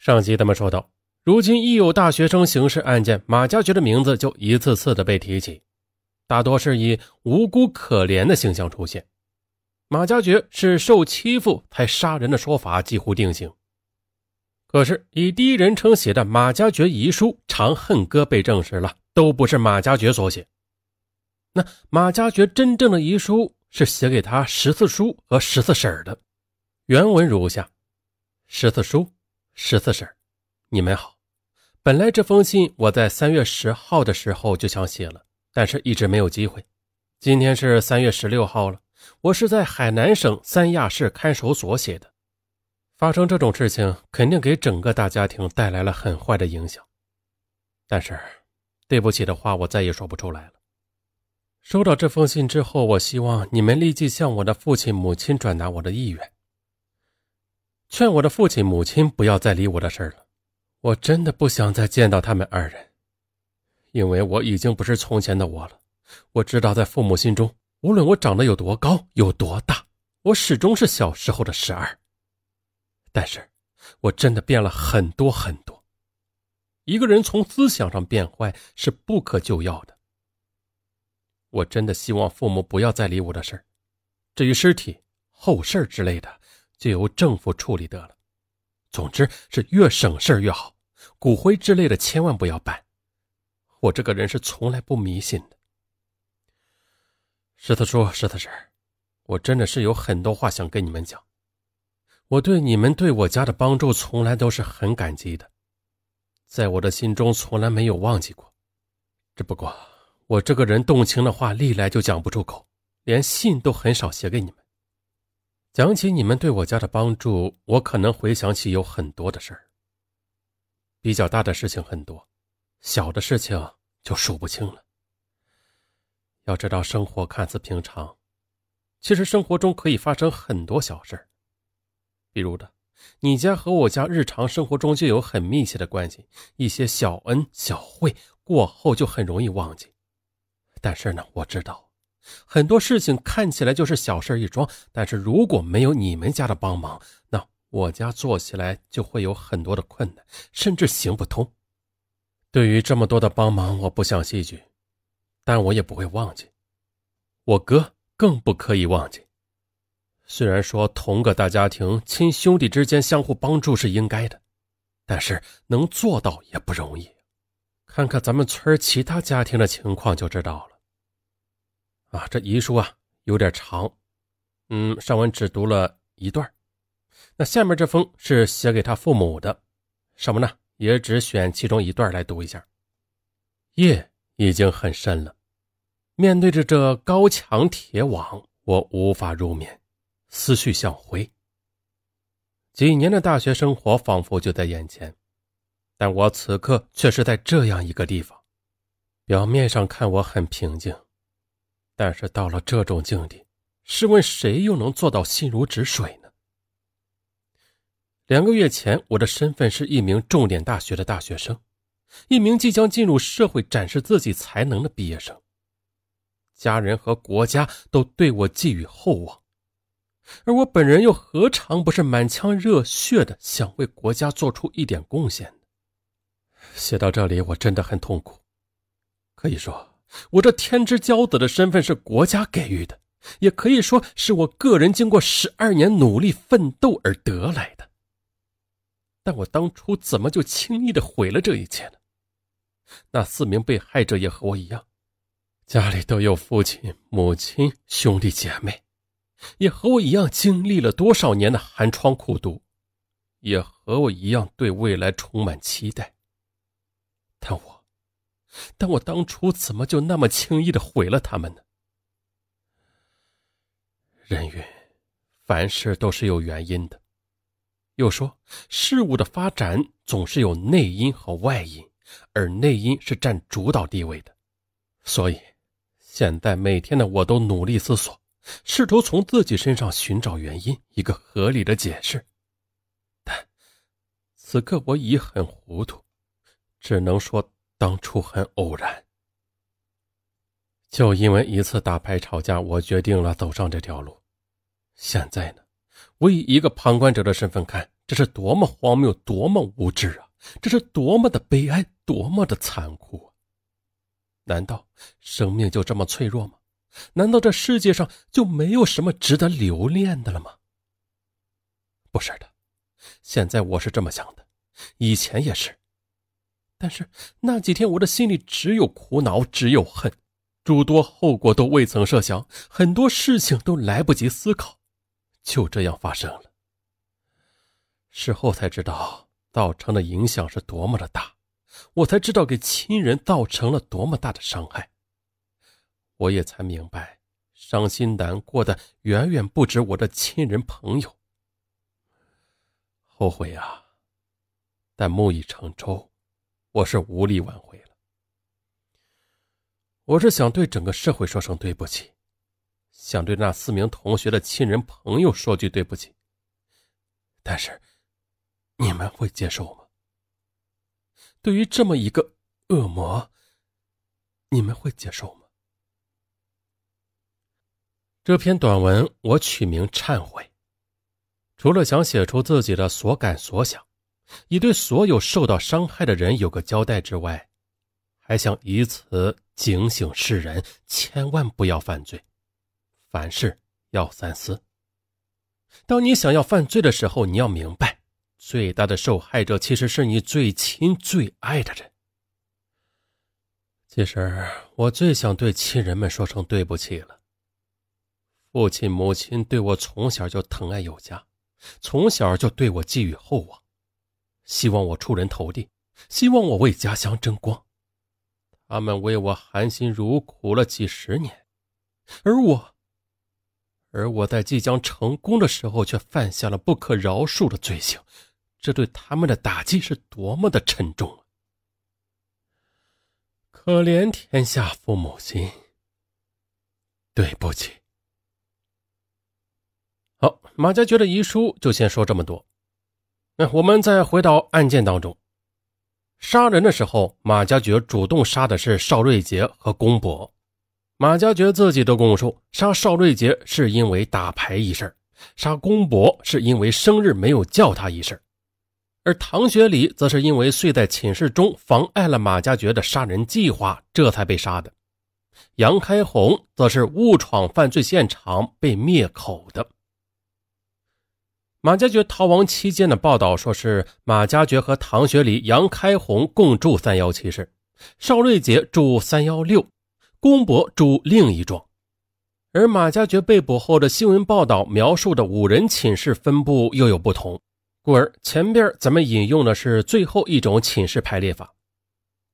上集咱们说到，如今一有大学生刑事案件，马家爵的名字就一次次的被提起，大多是以无辜可怜的形象出现。马家爵是受欺负才杀人的说法几乎定型。可是以第一人称写的马家爵遗书《长恨歌》被证实了，都不是马家爵所写。那马家爵真正的遗书是写给他十四叔和十四婶的，原文如下：十四叔。十四婶，你们好。本来这封信我在三月十号的时候就想写了，但是一直没有机会。今天是三月十六号了，我是在海南省三亚市看守所写的。发生这种事情，肯定给整个大家庭带来了很坏的影响。但是，对不起的话，我再也说不出来了。收到这封信之后，我希望你们立即向我的父亲、母亲转达我的意愿。劝我的父亲母亲不要再理我的事了，我真的不想再见到他们二人，因为我已经不是从前的我了。我知道，在父母心中，无论我长得有多高、有多大，我始终是小时候的十二。但是，我真的变了很多很多。一个人从思想上变坏是不可救药的。我真的希望父母不要再理我的事至于尸体、后事之类的。就由政府处理得了。总之是越省事越好。骨灰之类的千万不要办。我这个人是从来不迷信的。石头叔、石头婶，我真的是有很多话想跟你们讲。我对你们对我家的帮助从来都是很感激的，在我的心中从来没有忘记过。只不过我这个人动情的话历来就讲不出口，连信都很少写给你们。讲起你们对我家的帮助，我可能回想起有很多的事儿。比较大的事情很多，小的事情就数不清了。要知道，生活看似平常，其实生活中可以发生很多小事儿比如的，你家和我家日常生活中就有很密切的关系，一些小恩小惠过后就很容易忘记。但是呢，我知道。很多事情看起来就是小事一桩，但是如果没有你们家的帮忙，那我家做起来就会有很多的困难，甚至行不通。对于这么多的帮忙，我不想细举，但我也不会忘记。我哥更不可以忘记。虽然说同个大家庭、亲兄弟之间相互帮助是应该的，但是能做到也不容易。看看咱们村其他家庭的情况就知道了。啊，这遗书啊有点长，嗯，上文只读了一段那下面这封是写给他父母的，什么呢？也只选其中一段来读一下。夜已经很深了，面对着这高墙铁网，我无法入眠，思绪像灰。几年的大学生活仿佛就在眼前，但我此刻却是在这样一个地方。表面上看我很平静。但是到了这种境地，试问谁又能做到心如止水呢？两个月前，我的身份是一名重点大学的大学生，一名即将进入社会展示自己才能的毕业生。家人和国家都对我寄予厚望，而我本人又何尝不是满腔热血的想为国家做出一点贡献呢？写到这里，我真的很痛苦，可以说。我这天之骄子的身份是国家给予的，也可以说是我个人经过十二年努力奋斗而得来的。但我当初怎么就轻易的毁了这一切呢？那四名被害者也和我一样，家里都有父亲、母亲、兄弟姐妹，也和我一样经历了多少年的寒窗苦读，也和我一样对未来充满期待。但我。当初怎么就那么轻易的毁了他们呢？人云，凡事都是有原因的。又说，事物的发展总是有内因和外因，而内因是占主导地位的。所以，现在每天的我都努力思索，试图从自己身上寻找原因，一个合理的解释。但此刻我已很糊涂，只能说。当初很偶然，就因为一次打牌吵架，我决定了走上这条路。现在呢，我以一个旁观者的身份看，这是多么荒谬，多么无知啊！这是多么的悲哀，多么的残酷啊！难道生命就这么脆弱吗？难道这世界上就没有什么值得留恋的了吗？不是的，现在我是这么想的，以前也是。但是那几天我的心里只有苦恼，只有恨，诸多后果都未曾设想，很多事情都来不及思考。就这样发生了。事后才知道造成的影响是多么的大，我才知道给亲人造成了多么大的伤害。我也才明白，伤心难过的远远不止我的亲人朋友。后悔啊，但木已成舟，我是无力挽回了。我是想对整个社会说声对不起。想对那四名同学的亲人朋友说句对不起，但是你们会接受吗？对于这么一个恶魔，你们会接受吗？这篇短文我取名《忏悔》，除了想写出自己的所感所想，以对所有受到伤害的人有个交代之外，还想以此警醒世人，千万不要犯罪。凡事要三思。当你想要犯罪的时候，你要明白，最大的受害者其实是你最亲最爱的人。其实，我最想对亲人们说声对不起了。父亲、母亲对我从小就疼爱有加，从小就对我寄予厚望，希望我出人头地，希望我为家乡争光。他们为我含辛茹苦了几十年，而我。而我在即将成功的时候，却犯下了不可饶恕的罪行，这对他们的打击是多么的沉重啊！可怜天下父母心，对不起。好，马家爵的遗书就先说这么多。我们再回到案件当中，杀人的时候，马家爵主动杀的是邵瑞杰和龚博。马家爵自己都供述：杀邵瑞杰是因为打牌一事杀龚博是因为生日没有叫他一事而唐学礼则是因为睡在寝室中妨碍了马家爵的杀人计划，这才被杀的。杨开红则是误闯犯罪现场被灭口的。马家爵逃亡期间的报道说是马家爵和唐学礼、杨开红共住三幺七室，邵瑞杰住三幺六。公博住另一幢，而马家爵被捕后的新闻报道描述的五人寝室分布又有不同，故而前边咱们引用的是最后一种寝室排列法。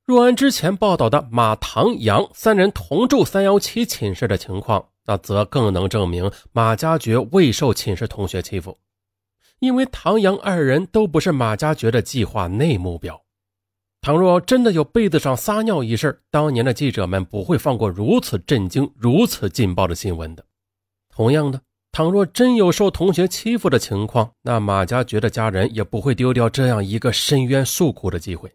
若按之前报道的马、唐、杨三人同住三幺七寝室的情况，那则更能证明马家爵未受寝室同学欺负，因为唐、阳二人都不是马家爵的计划内目标。倘若真的有被子上撒尿一事，当年的记者们不会放过如此震惊、如此劲爆的新闻的。同样的，倘若真有受同学欺负的情况，那马家爵的家人也不会丢掉这样一个申冤诉苦的机会。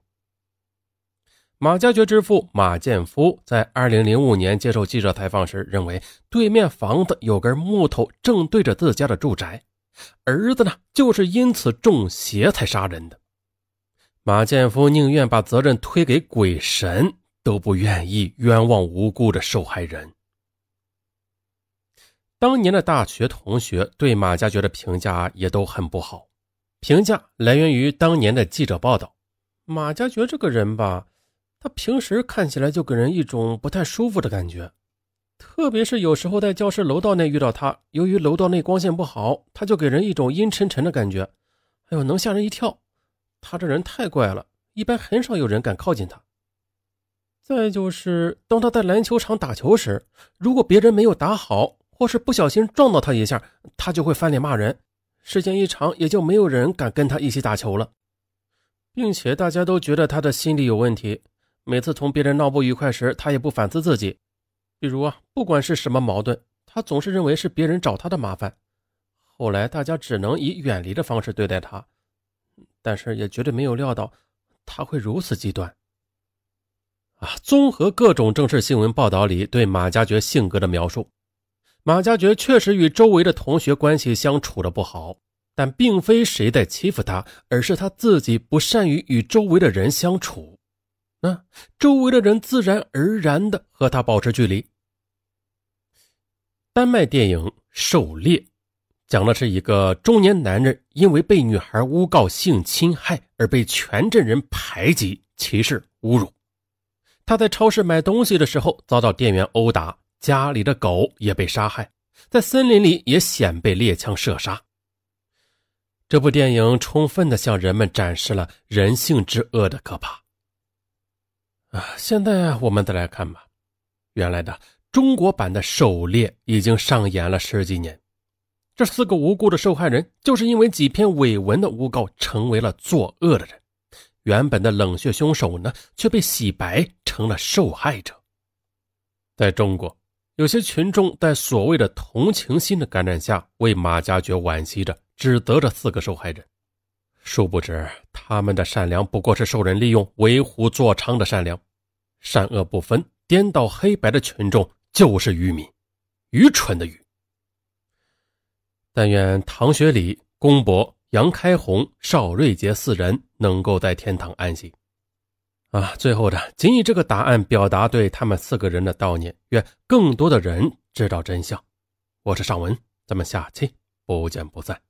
马家爵之父马建夫在2005年接受记者采访时认为，对面房子有根木头正对着自家的住宅，儿子呢就是因此中邪才杀人的。马建夫宁愿把责任推给鬼神，都不愿意冤枉无辜的受害人。当年的大学同学对马家爵的评价也都很不好，评价来源于当年的记者报道：马家爵这个人吧，他平时看起来就给人一种不太舒服的感觉，特别是有时候在教室楼道内遇到他，由于楼道内光线不好，他就给人一种阴沉沉的感觉，哎呦，能吓人一跳。他这人太怪了，一般很少有人敢靠近他。再就是，当他在篮球场打球时，如果别人没有打好，或是不小心撞到他一下，他就会翻脸骂人。时间一长，也就没有人敢跟他一起打球了，并且大家都觉得他的心理有问题。每次同别人闹不愉快时，他也不反思自己。比如啊，不管是什么矛盾，他总是认为是别人找他的麻烦。后来大家只能以远离的方式对待他。但是也绝对没有料到他会如此极端啊！综合各种正式新闻报道里对马家爵性格的描述，马加爵确实与周围的同学关系相处的不好，但并非谁在欺负他，而是他自己不善于与周围的人相处。那周围的人自然而然的和他保持距离。丹麦电影《狩猎》讲的是一个中年男人因为被女孩诬告性侵害而被全镇人排挤、歧视、侮辱。他在超市买东西的时候遭到店员殴打。家里的狗也被杀害，在森林里也险被猎枪射杀。这部电影充分的向人们展示了人性之恶的可怕。啊，现在我们再来看吧，原来的中国版的《狩猎》已经上演了十几年，这四个无辜的受害人就是因为几篇伪文的诬告，成为了作恶的人。原本的冷血凶手呢，却被洗白成了受害者。在中国。有些群众在所谓的同情心的感染下，为马加爵惋惜着，指责着四个受害人。殊不知，他们的善良不过是受人利用、为虎作伥的善良，善恶不分、颠倒黑白的群众就是愚民，愚蠢的愚。但愿唐学礼、公博、杨开红、邵瑞杰四人能够在天堂安息。啊，最后的仅以这个答案表达对他们四个人的悼念，愿更多的人知道真相。我是尚文，咱们下期不见不散。